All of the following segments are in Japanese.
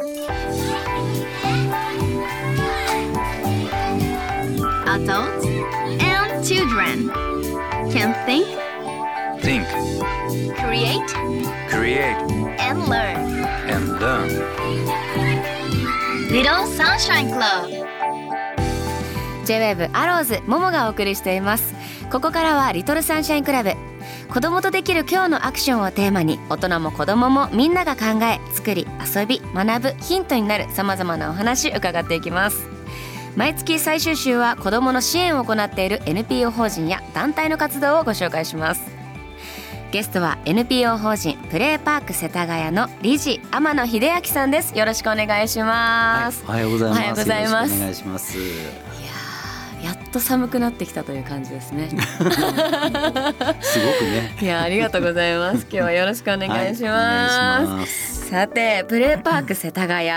Adults and children can think, Think, create, create, and learn. and learn. Little Sunshine Club J-WAVE アローズももがお送りしています。ここからはリトルサンシャインクラブ。子供とできる今日のアクションをテーマに大人も子供もみんなが考え作り遊び学ぶヒントになるさまざまなお話伺っていきます。毎月最終週は子どもの支援を行っている NPO 法人や団体の活動をご紹介します。ゲストは NPO 法人プレーパーク世田谷の理事天野秀明さんです。よろしくお願いします、おはようございます。おはようございます。よろしくお願いします。っと寒くなってきたという感じですね すごくね。いやありがとうございます 今日はよろしくお願いします,、はいます。さてプレーパーク世田谷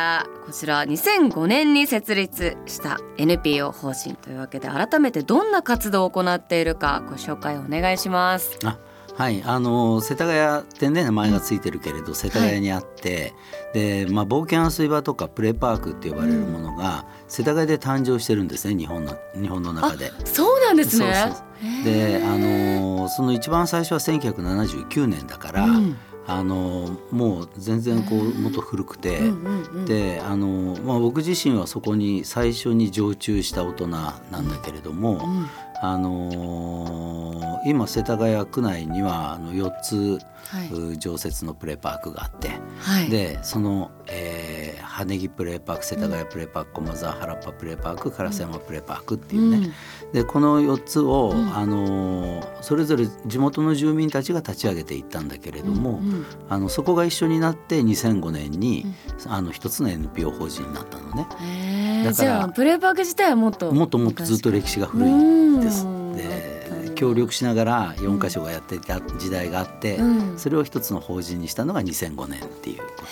こちら2005年に設立した NPO 法人というわけで改めてどんな活動を行っているかご紹介お願いしますあはい、あの世田谷ってね名前がついてるけれど、世田谷にあって、で、まあ、冒険遊び場とかプレーパークって呼ばれるものが、世田谷で誕生してるんですね日本の日本の中で。そうなんですね。であのその一番最初は1979年だから、うん。あのもう全然こうもっと古くて、うんうんうん。であの、まあ、僕自身はそこに最初に常駐した大人なんだけれども、んあの今世田谷区内にはあの4つ、はい。う常設のプレーパークがあって、はい。でその、えー羽根木プレーパーク世田谷プレーパーク駒沢原っぱプレーパーク烏山プレーパークっていうね、でこの4つを、あのそれぞれ地元の住民たちが立ち上げていったんだけれども、うんあのそこが一緒になって2005年に、あの一つの NPO 法人になったのね。だから。じゃあプレーパーク自体はもっともっともっとずっと歴史が古いです。うん。で協力しながら4か所がやっていた時代があって、うん。それを一つの法人にしたのが2005年っていうこと。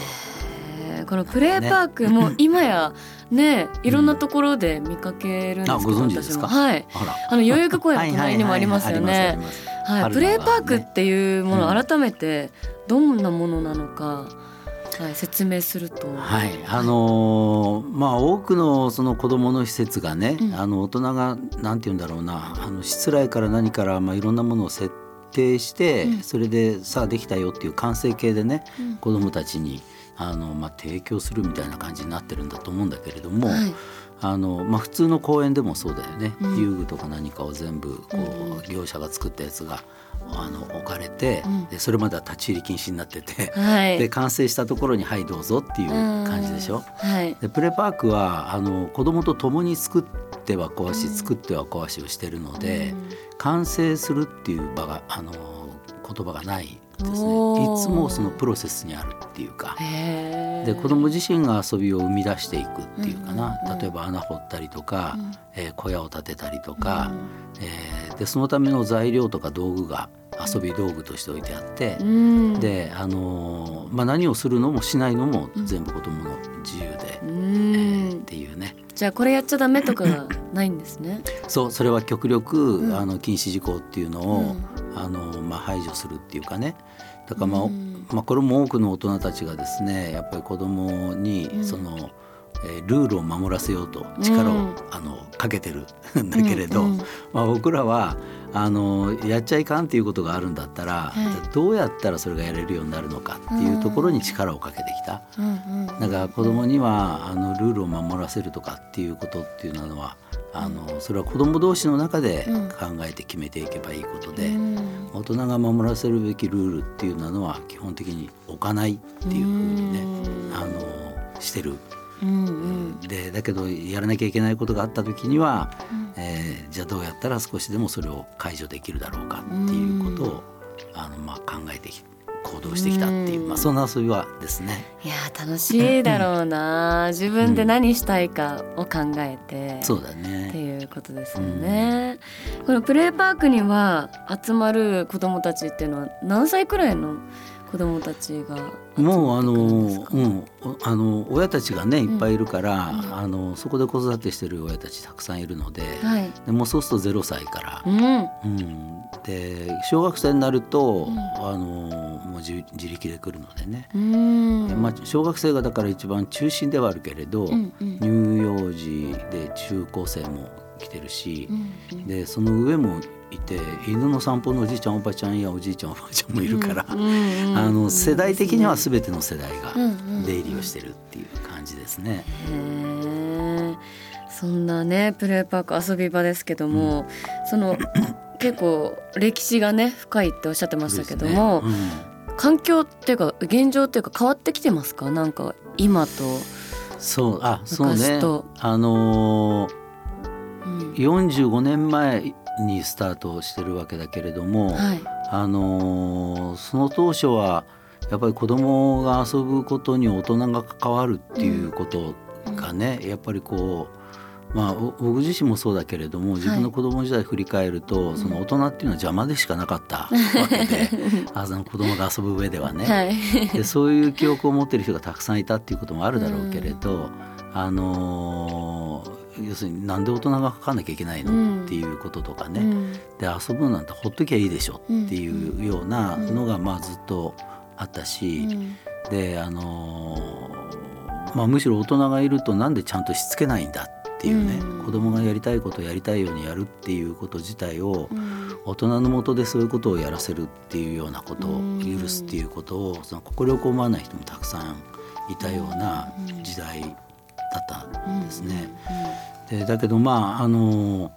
このプレーパークも今やねいろんなところで見かけるんですけど、あご存知ですか？はい。あの代々木公園の隣にもありますよね。はい。プレーパークっていうもの改めてどんなものなのか、はい、説明すると、はい、あのーまあ多くのその子どもの施設がね、うん。あの大人がなんて言うんだろうなあの失礼から何からまあいろんなものを設定して、うん。それでさあできたよっていう完成形でね、うん。子どもたちにあの、まあ、提供するみたいな感じになってるんだと思うんだけれども、はい。あのまあ、普通の公園でもそうだよね、うん。遊具とか何かを全部こうんう業者が作ったやつがあの置かれて、うん。でそれまでは立ち入り禁止になってて、はい。で完成したところに「はいどうぞ」っていう感じでしょ？はい。でプレパークはあの子供と共に作っては壊し、うん。作っては壊しをしてるので、完成するっていう場があの言葉がないですね。いつもそのプロセスにあるっていうか。で子供自身が遊びを生み出していくっていうかな、うんうんうん。例えば穴掘ったりとか、うん。えー小屋を建てたりとか、えーでそのための材料とか道具が遊び道具として置いてあって、うん。で、あのーまあ、何をするのもしないのも全部子供の自由で、うえんーっていうね。じゃあこれやっちゃダメとかないんですね。そうそれは極力、うん。あの禁止事項っていうのを、あのまあ、排除するっていうかね。だから、まあうん。まあ、これも多くの大人たちがですねやっぱり子供にうん。その、えールールを守らせようと力を、うん。あのかけてるんだけれど、まあ、僕らはあのやっちゃいかんっていうことがあるんだったら、はい。どうやったらそれがやれるようになるのかっていうところに力をかけてきた。うんうんだから子供にはあのルールを守らせるとかっていうことっていうのはあのそれは子供同士の中でうん。考えて決めていけばいいことで、うん。大人が守らせるべきルールっていうのは基本的に置かないっていうふうにねうん。あのしてる。うんうん。でだけどやらなきゃいけないことがあった時には、うん。えーじゃあどうやったら少しでもそれを解除できるだろうかっていうことを、あのまあ、考えてき行動してきたっていう、うん。まあ、そんな遊びはですね。いやー楽しいだろうな。自分で何したいかを考えて、そうだってね。いうことですよね、このプレーパークには集まる子どもたちっていうのは何歳くらいの子供たちがもうあのうんおあの親たちがねいっぱいいるから、うん。あのそこで子育てしてる親たちたくさんいるので,、はい。でもうそうすると0歳からう、ん。うん、で小学生になると、うん。あのもう自自力で来るのでね、うん。でまあ、小学生がだから一番中心ではあるけれど、うんうん。乳幼児で中高生も来てるしう、んうん。でその上もいて犬の散歩のおじいちゃんおばちゃんやおじいちゃんおばあちゃんもいるから、うんうんうんあの世代的には全ての世代が出入りをしてるっていう感じですね。へえそんなねプレーパーク遊び場ですけども、その 結構歴史がね深いっておっしゃってましたけども、そうですね。環境っていうか現状っていうか変わってきてますか？なんか今と、うんそうあそうね。あのーうん。45年前にスタートしてるわけだけれども、はい。あのーその当初はやっぱり子供が遊ぶことに大人が関わるっていうことがね、やっぱりこうまあお僕自身もそうだけれども自分の子供時代振り返ると、その大人っていうのは邪魔でしかなかったわけで あの子供が遊ぶ上ではね。はい。でそういう記憶を持ってる人がたくさんいたっていうこともあるだろうけれど、あのー要するになんで大人が書かなきゃいけないの、うんっていうこととかね、うん。で遊ぶなんてほっときゃいいでしょっていうようなのがまあずっとあったし、うん。であのーまあ、むしろ大人がいるとなんでちゃんとしつけないんだっていうね、うん。子供がやりたいことをやりたいようにやるっていうこと自体をうん。大人のもとでそういうことをやらせるっていうようなことをうん。許すっていうことをその快く思わない人もたくさんいたような時代だったんですね。でだけどまああの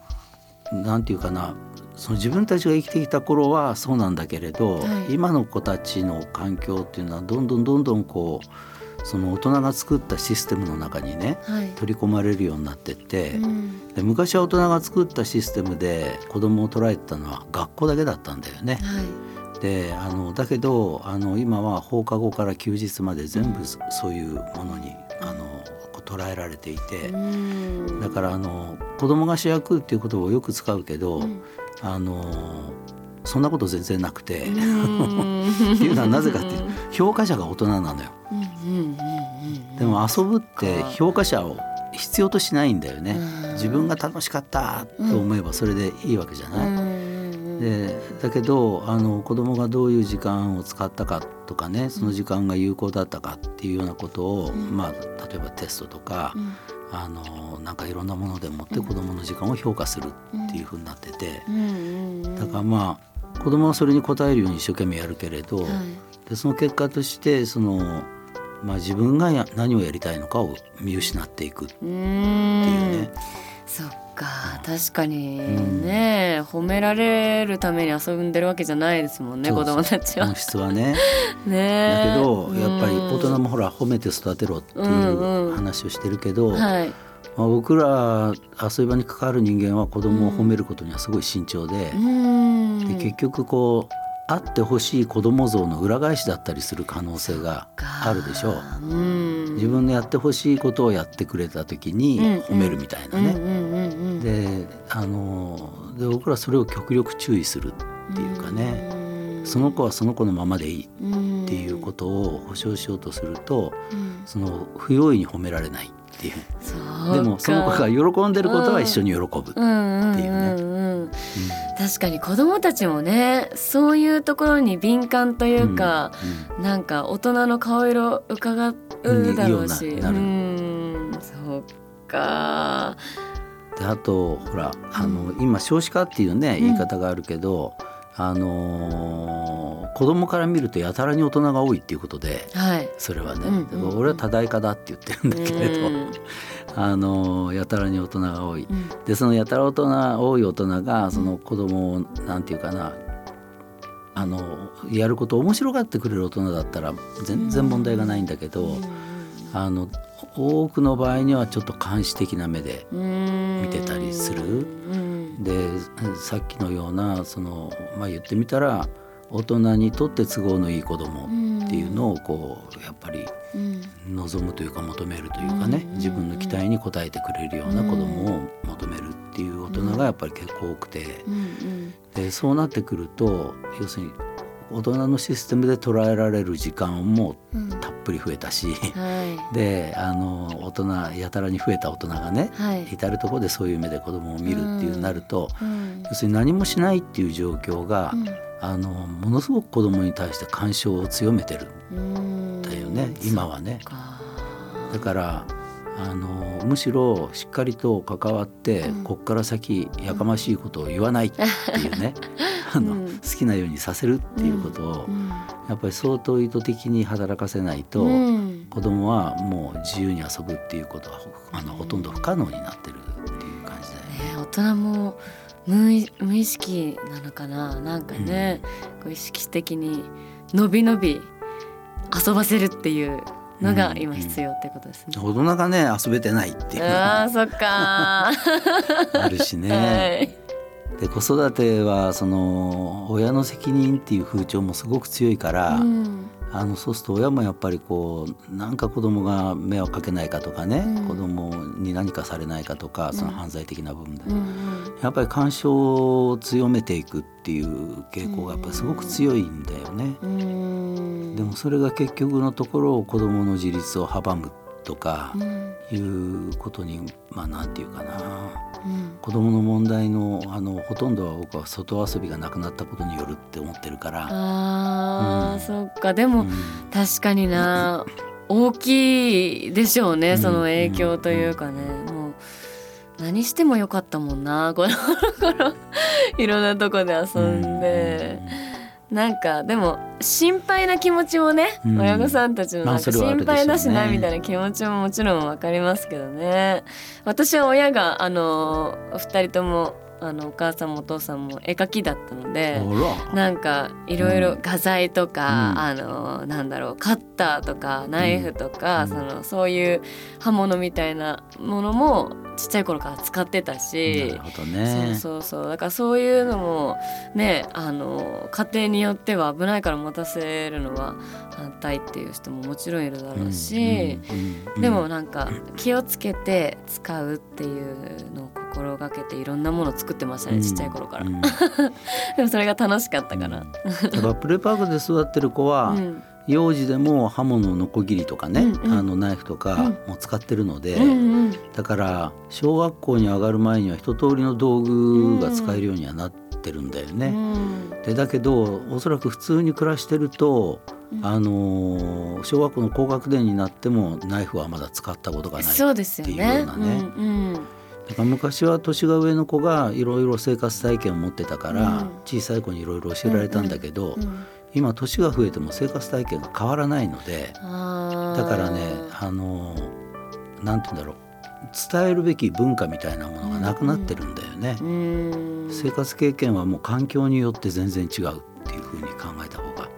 なんていうかなその自分たちが生きてきた頃はそうなんだけれど、はい。今の子たちの環境っていうのはどんどんどんどんこうその大人が作ったシステムの中にねはい。取り込まれるようになってって、うん。で昔は大人が作ったシステムで子供を捉えてたのは学校だけだったんだよね。はい。であのだけどあの今は放課後から休日まで全部そそういうものに捉えられていて。うんだからあの子供が主役っていう言葉をよく使うけど、うんあのそんなこと全然なくて、うん っていうのはなぜかっていうと評価者が大人なのよ。でも遊ぶって評価者を必要としないんだよね。うん自分が楽しかったと思えばそれでいいわけじゃない。うんうんでだけどあの子供がどういう時間を使ったかとかねその時間が有効だったかっていうようなことを、まあ、例えばテストとか、うん。あのなんかいろんなものでもって子供の時間を評価するっていうふうになってて、うん。うん。うん。だからまあ子供はそれに応えるように一生懸命やるけれど、はい。でその結果としてその、まあ、自分がや何をやりたいのかを見失っていくってういうね。そっか。確かに。ね、褒められるために遊んでるわけじゃないですもんね子供たちは。本。質はね。ねだけどやっぱりうん。大人もほら褒めて育てろっていうんううん話をしてるけど、はい。まあ、僕ら遊び場に関わる人間は子供を褒めることにはすごい慎重で,、うん。で結局こうあってほしい子供像の裏返しだったりする可能性があるでしょ。う。うん。自分のやってほしいことをやってくれた時にうん褒めるみたいなね。うんうんうんうんであので僕らそれを極力注意するっていうかね、その子はその子のままでいいうん。っていうことを保証しようとすると、うん。その不用意に褒められないっていう。でもその子が喜んでることは一緒に喜ぶ、うんうんっていうね。うんうん確かに子供たちもねそういうところに敏感というか、なんか大人の顔色伺うだろうし、うんなそうかであとほらあの今少子化っていうね言い方があるけど、あのー子供から見るとやたらに大人が多いっていうことではい。それはね、うんうんだから俺は多大化だって言ってるんだけれど、うん あのーやたらに大人が多い。うん。でそのやたら大人多い大人がその子供をなんていうかなあのやることを面白がってくれる大人だったら全然問題がないんだけど、あの多くの場合にはちょっと監視的な目でうん見てたりする？うん。でさっきのようなその、まあ、言ってみたら大人にとって都合のいい子供っていうのをこうやっぱりうん。望むというか求めるというかねうん。自分の期待に応えてくれるような子供を求めるっていう大人がやっぱり結構多くて。でそうなってくると要するに大人のシステムで捉えられる時間もうん。たっぷり増えたし、は であの大人やたらに増えた大人がねいはい。至る所でそういう目で子供を見るっていうなると、うん。要するに何もしないっていう状況が、うん。あのものすごく子供に対して干渉を強めてるうんんだよね、今はね。か。だからあのむしろしっかりと関わって、うん。こっから先やかましいことを言わないっていうね、あのうん好きなようにさせるっていうことを、うん。やっぱり相当意図的に働かせないと、うん。子供はもう自由に遊ぶっていうことはほあのほとんど不可能になってるっていう感じだよね。ね大人も無意無意識なのかな？なんかね、こう意識的にのびのび遊ばせるっていうのが今必要ってことですね。大人がね遊べてないっていう。のあそっか あるしー、ね。で子育てはその親の責任っていう風潮もすごく強いから、はい、うん。あのそうすると親もやっぱりこうなんか子供が迷惑かけないかとかね、うん。子供に何かされないかとかその犯罪的な部分で、うんやっぱり干渉を強めていくっていう傾向がやっぱりすごく強いんだよね。うんうん。でもそれが結局のところ子供の自立を阻むとかうんいうことにまあなんていうかな。うん。子供の問題のあのほとんどは僕は外遊びがなくなったことによるって思ってるから。あー、うん。そっか。でも、うん。確かにな大きいでしょうね、うん。その影響というかね、もう何してもよかったもんな子供の頃。いろんなとこで遊んで、なんかでも心配な気持ちもね、うん。親御さんたちの心配だしなみたいな気持ちももちろんわかりますけどね。私は親があの二人ともあのお母さんもお父さんも絵描きだったので。なんかいろいろ画材とか、うんあのなんだろうカッターとかナイフとか、うんそのそういう刃物みたいなものもちっちゃい頃から使ってたなしる。ほどね。そうそうそうだからそういうのもねあの家庭によっては危ないから持たせるのは反対っていう人ももちろんいるだろうし、うんでもなんか気をつけて使うっていうのを心がけていろんなものを作ってましたね、ちっちゃい頃から、うん。でもそれが楽しかったから、やっぱプレパークで育ってる子は、うん。幼児でも刃物のノコギリとかね、うんうん。あのナイフとかも使ってるので、うんうんだから小学校に上がる前には一通りの道具が使えるようにはなってるんだよね。うん。でだけどおそらく普通に暮らしてると、うん。あのー小学校の高学年になってもナイフはまだ使ったことがない。そうですよっていうねようなねうんだから昔は年が上の子がいろいろ生活体験を持ってたから、うん。小さい子にいろいろ教えられたんだけど、今年が増えても生活体験が変わらないのでだからねあのなんて言うんだろう。伝えるべき文化みたいなものがなくなってるんだよね。うん。生活経験はもう環境によって全然違うっていうふうに考えた方が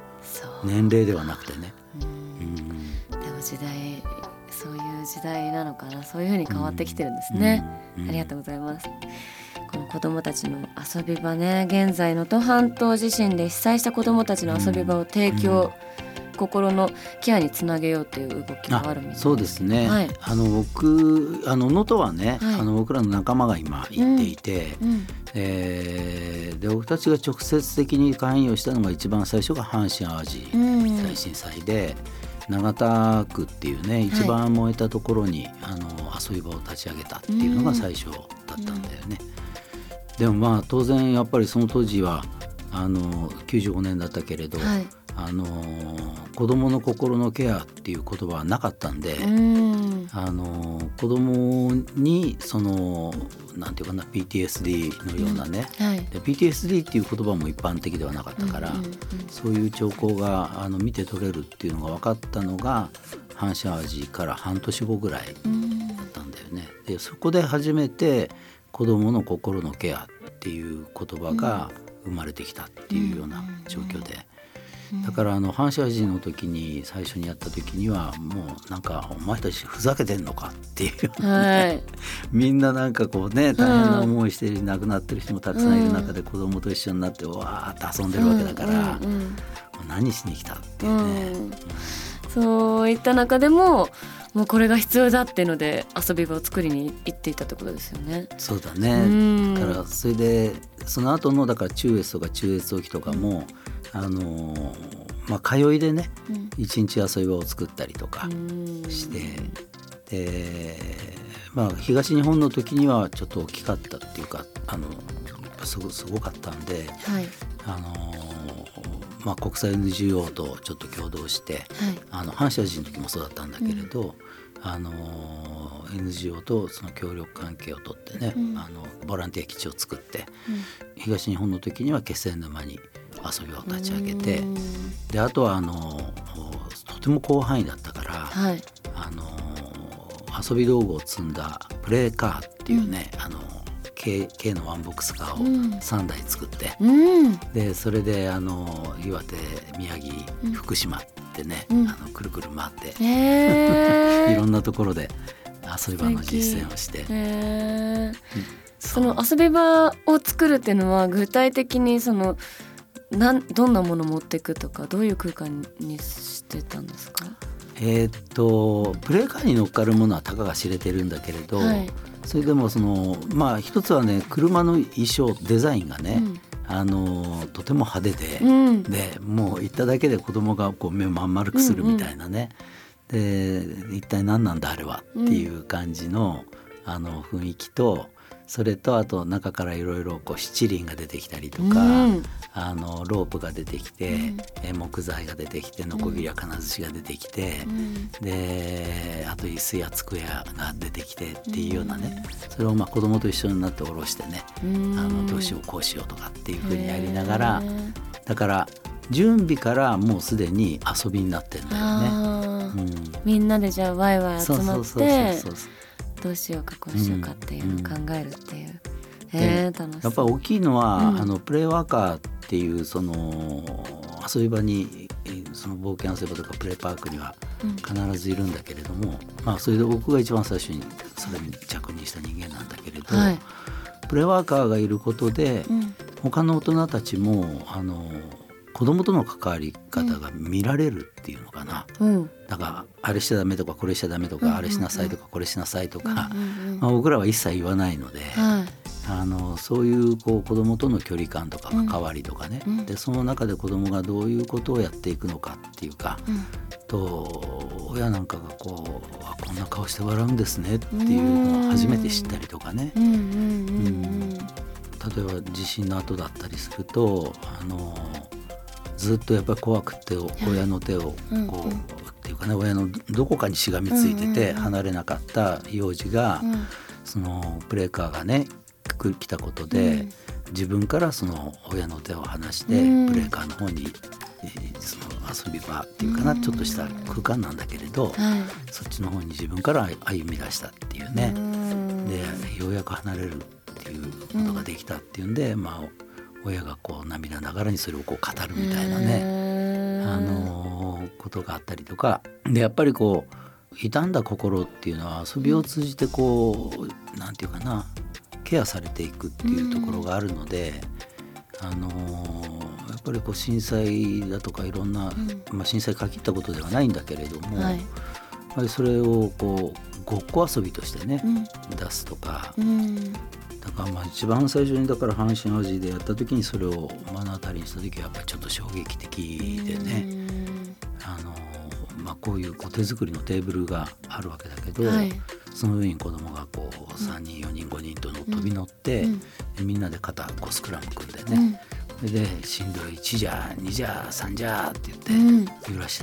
年齢ではなくてね。うんうん。でも時代そういう時代なのかなそういう風に変わってきてるんですね、うんありがとうございます。この子どもたちの遊び場ね現在能登半島地震で被災した子どもたちの遊び場を提供、心のケアにつなげようという動きもあるみたいです。そうですね、はい。あの僕あの能登はね、はいあの僕らの仲間が今行っていて、うん。えーで僕たちが直接的に関与したのが一番最初が阪神・淡路うん。大震災で、永田区っていうね一番燃えたところに、あの遊び場を立ち上げたっていうのが最初だったんだよね。でもまあ当然やっぱりその当時はあの95年だったけれど、はい。あの子どもの心のケアっていう言葉はなかったんで、うんあの子どもにそのなんていうかな PTSD のようなね、はい。で PTSD っていう言葉も一般的ではなかったから、うんうんうんそういう兆候があの見て取れるっていうのが分かったのが阪神・淡路から半年後ぐらいうんだったんだよね。でそこで初めて子どもの心のケアっていう言葉が生まれてきたっていうような状況で。だからあの反射時の時に最初にやった時にはもうなんか「お前たちふざけてんのか」っていうはい。みんななんかこうね大変な思いして亡くなってる人もたくさんいる中で子供と一緒になってわーって遊んでるわけだから、うんうん何しに来たっていうね。うん。そういった中でももうこれが必要だっていうので遊び場を作りに行っていたってことですよね。そうだうねん。だからそれでその後のだから中越とか中越沖とかも、あのーまあ通いでねうん。一日遊び場を作ったりとかうん。して、でまあ東日本の時にはちょっと大きかったっていうかあのすごすごかったんで、はい。あのーまあ、国際 NGO とちょっと共同してはい。あの反射人の時もそうだったんだけれど、あのー NGO とその協力関係をとってね、うん。あのボランティア基地を作って東日本の時には気仙沼に遊び場を立ち上げてうん。であとはあのーとても広範囲だったから、はい。あのー遊び道具を積んだプレーカーっていうね、あの軽軽のワンボックスカーをうん。3台作って、うん。でそれであの岩手宮城うん。福島ってね、うん。あのくるくる回って、へえ いろんなところで遊び場の実践をして、その遊び場を作るっていうのは具体的にそのなんどんなもの持っていくとかどういう空間にしてたんですか？えーっとプレーカーに乗っかるものはたかが知れてるんだけれど、はいそれでもそのまあ一つはね車の衣装デザインがね、あのとても派手で、うんうん。でもう行っただけで子供がこう目をまん丸くするみたいなね、で一体何なんだあれはっていう感じの,、あの雰囲気とそれとあと中からいろいろこう七輪が出てきたりとか、うん。あのロープが出てきて、うん。え木材が出てきてノコギリや金槌が出てきて、うん。であと椅子や机が出てきてっていうようなね、それをまあ子供と一緒になって下ろしてね、うん。あのどうしようこうしようとかっていうふうにやりながらだから準備からもうすでに遊びになってんだよね。うん。みんなでじゃあワイワイ集まっそうそうそうてそうそうどうしようかこうしようかっていうのを考えるっていう、へえ楽しやっぱり大きいのは、うん。あのプレイワーカーっていうその遊び場にえーその冒険遊び場とかプレイパークにはうん。必ずいるんだけれども、まあそれで僕が一番最初にそれに着任した人間なんだけれど、はい。プレイワーカーがいることで、うん。他の大人たちもあの子供との関わり方が見られるっていうのかな、うん。だからあれしちゃダメとかこれしちゃダメとか、あれしなさいとかこれしなさいとか、まあ、僕らは一切言わないので、はい。あのそういうこう子供との距離感とか関わりとかね、うんでその中で子供がどういうことをやっていくのかっていうか、うん。と親なんかがこうあこんな顔して笑うんですねっていうのを初めて知ったりとかね、うん。例えば地震の後だったりするとあのずっとやっぱり怖くて親の手をこう、っていうかね親のどこかにしがみついてて離れなかった幼児が、うん。そのブレーカーがねく来たことで、うん。自分からその親の手を離して、うん。ブレーカーの方に、えーその遊び場っていうかな、うん。ちょっとした空間なんだけれど、はい。そっちの方に自分から歩み出したっていうね、うん。でようやく離れるっていうことができたっていうんで、まあ親がこう涙ながらにそれをこう語るみたいなね、ねあのーことがあったりとかでやっぱりこう傷んだ心っていうのは遊びを通じてこうなんていうかなケアされていくっていうところがあるので、あのーやっぱりこう震災だとかいろんな、まあ、震災限ったことではないんだけれども、はい。それをこうごっこ遊びとしてね、うん。出すとかうんだからまあ一番最初にだから阪神・淡路でやった時にそれを目の当たりにした時はやっぱりちょっと衝撃的でね。あのまあ、こういうこう手作りのテーブルがあるわけだけど、はい。その上に子供がこう3人4人5人との飛び乗って、うん。でみんなで肩こうスクラム組んでね、うん。それで震度1じゃ2じゃ3じゃってうん言って揺らし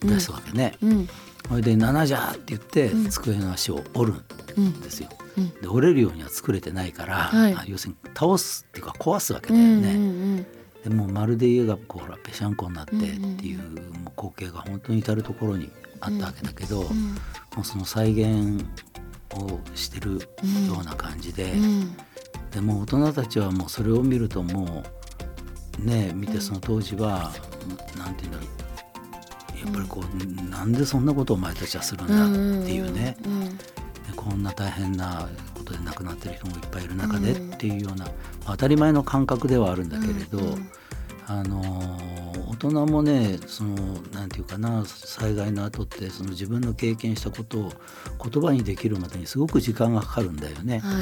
出すわけね。うん。それで7じゃって言ってうん。机の足を折るうんんですよ。うん。で折れるようには作れてないから、はい。あ要するに倒すっていうか壊すわけうんだよね。うん。でもうまるで家がこうほらぺしゃんこになってっていうもう光景が本当に至る所にあったわけだけど、うんもうその再現をしてるような感じで、うん。でもう大人たちはもうそれを見るともうね見てその当時は、なんていうんだろう。やっぱりこう、なんでそんなことをお前たちはするんだっていうね、うんでこんな大変なことで亡くなってる人もいっぱいいる中でっていうような、当たり前の感覚ではあるんだけれど、あの大人もねそのなんていうかな災害の後ってその自分の経験したことを言葉にできるまでにすごく時間がかかるんだよね。は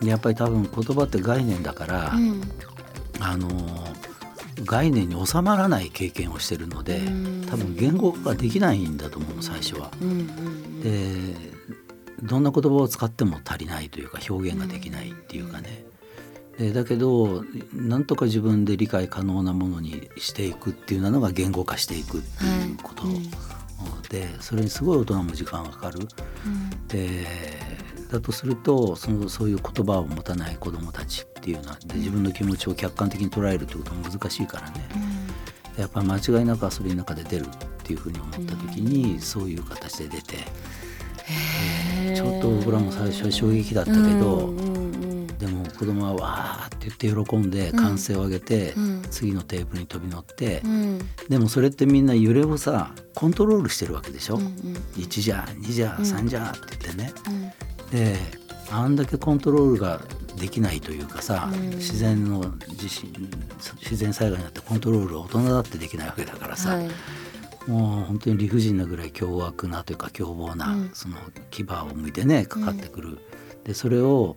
い。でやっぱり多分言葉って概念だから、うん。あの概念に収まらない経験をしてるのでうん多分言語化ができないんだと思うの最初は。うんうんでどんな言葉を使っても足りないというか表現ができないっていうかね。でだけどなんとか自分で理解可能なものにしていくっていうのが言語化していくっていうこと。はい。うんでそれにすごい大人も時間がかかる。うん。でだとするとそのそういう言葉を持たない子どもたちっていうのはで自分の気持ちを客観的に捉えるってことも難しいからね。やっぱり間違いなく遊びの中で出るっていうふうに思った時にそういう形で出てちょっと僕らも最初は衝撃だったけどでも子供はわーって言って喜んで歓声を上げてうん。次のテーブルに飛び乗ってうん。でもそれってみんな揺れをさコントロールしてるわけでしょ？うんうん1じゃ2じゃ3じゃって言ってね。うん。であんだけコントロールができないというかさ、うん。自然の地震自然災害になってコントロール大人だってできないわけだからさ、はいもう本当に理不尽なぐらい凶悪なというか凶暴な、うん。その牙を向いてねかかってくる、でそれを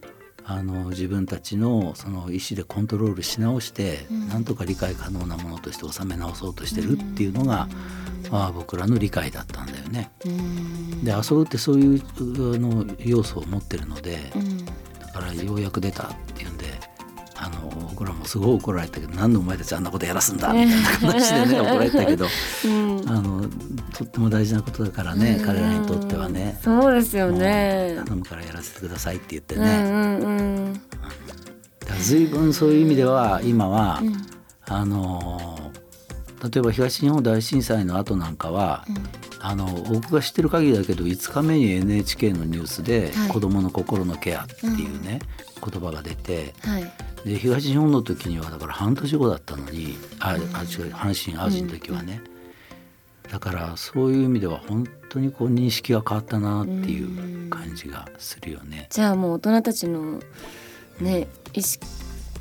あの自分たちのその意思でコントロールし直して、うん。なんとか理解可能なものとして収め直そうとしてるっていうのが、まあ、僕らの理解だったんだよね。うん。で遊ぶってそういうあの要素を持ってるので、うん。だからようやく出たっていうあの僕らもすごい怒られたけど何でお前たちあんなことやらすんだみたいな話でね怒られたけど うん。あのとっても大事なことだからね彼らにとってはね。そうですよね。頼むからやらせてくださいって言ってうんね、うんうん。だから随分そういう意味では今は、うん。あの例えば東日本大震災の後なんかは、あの僕が知ってる限りだけど5日目に NHK のニュースではい「子どもの心のケア」っていうね、言葉が出てはいで東日本の時にはだから半年後だったのにああ違う阪神・淡路の時はね、だからそういう意味では本当にこう認識が変わったなっていう感じがするよね。じゃあもう大人たちのね意識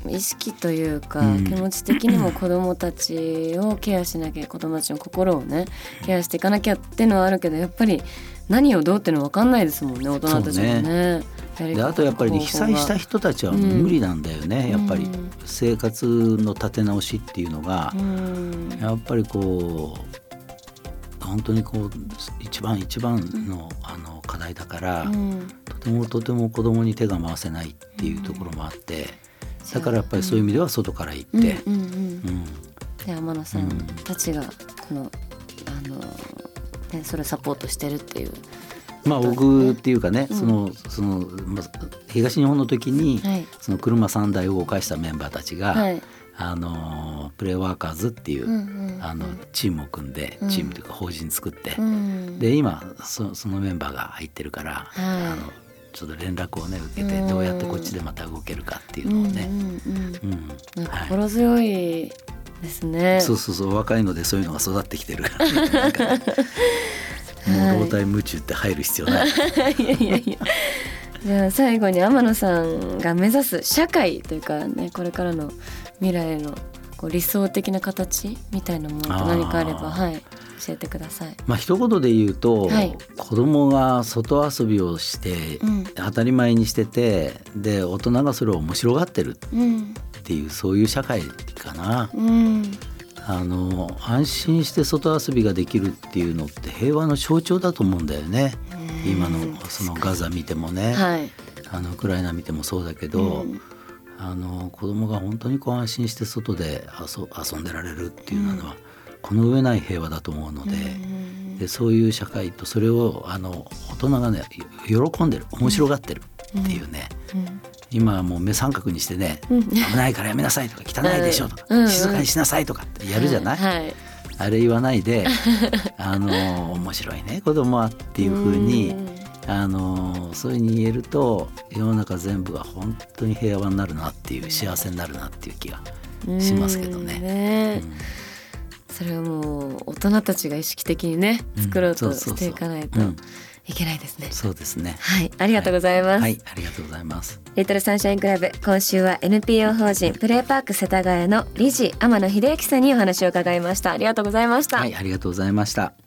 意識というか、うん。気持ち的にも子どもたちをケアしなきゃ子どもたちの心をねケアしていかなきゃっていうのはあるけどやっぱり何をどうっていうの分かんないですもんね大人たちもね。で方あとやっぱりね被災した人たちは無理なんだよね、やっぱりうん。生活の立て直しっていうのが、うん。やっぱりこう本当にこう一番一番の,、あの課題だから、うん。とてもとても子供に手が回せないっていうところもあって、だからやっぱりそういう意味では外から行って、うん。うん。うん。うん。で天野さんうん。たちがこのあの、ね、それをサポートしてるっていう。まあ僕っていうかね、うん。そのその、まあ、東日本の時に、はい。その車3台を動かしたメンバーたちが、はい。あのプレイワーカーズっていう、うんうんあのチームを組んで、うん。チームというか法人作って、うん。で今そそのメンバーが入ってるから、はい。あのちょっと連絡をね受けてうん。どうやってこっちでまた動けるかっていうのをね、心強いですね。そうそうそう若いのでそういうのが育ってきてるかね もう老体夢中って入る必要ない、いやいやいや。じゃあ最後に天野さんが目指す社会というかねこれからの未来のこう理想的な形みたいなものって何かあればはい。教えてください。まあ一言で言うと、はい。子供が外遊びをして、うん。当たり前にしててで大人がそれを面白がってるうんっていうそういう社会かな。うんあの安心して外遊びができるっていうのって平和の象徴だと思うんだよね。今のそのガザ見てもね、はい。あのウクライナ見てもそうだけど、うん。あの子供が本当にこう安心して外で遊遊んでられるっていうのは、この上ない平和だと思うので,、うん。でそういう社会とそれをあの大人がねよ喜んでる面白がってるっていうね、うん今はもう目三角にしてね、うん危ないからやめなさいとか汚いでしょとか、うん。静かにしなさいとかってやるじゃない、はい。あれ言わないで あの面白いね子供はっていうふうにあのそういうふうに言えると世の中全部が本当に平和になるなっていう幸せになるなっていう気がしますけどうん。ね。それはもう大人たちが意識的にね作ろうとそうそうそう。していかないと。うんいけないですね。そうですね。はい。ありがとうございます、はい。ありがとうございます。リトルサンシャインクラブ今週は NPO 法人プレイパーク世田谷の理事天野秀明さんにお話を伺いました。ありがとうございました、はい。ありがとうございました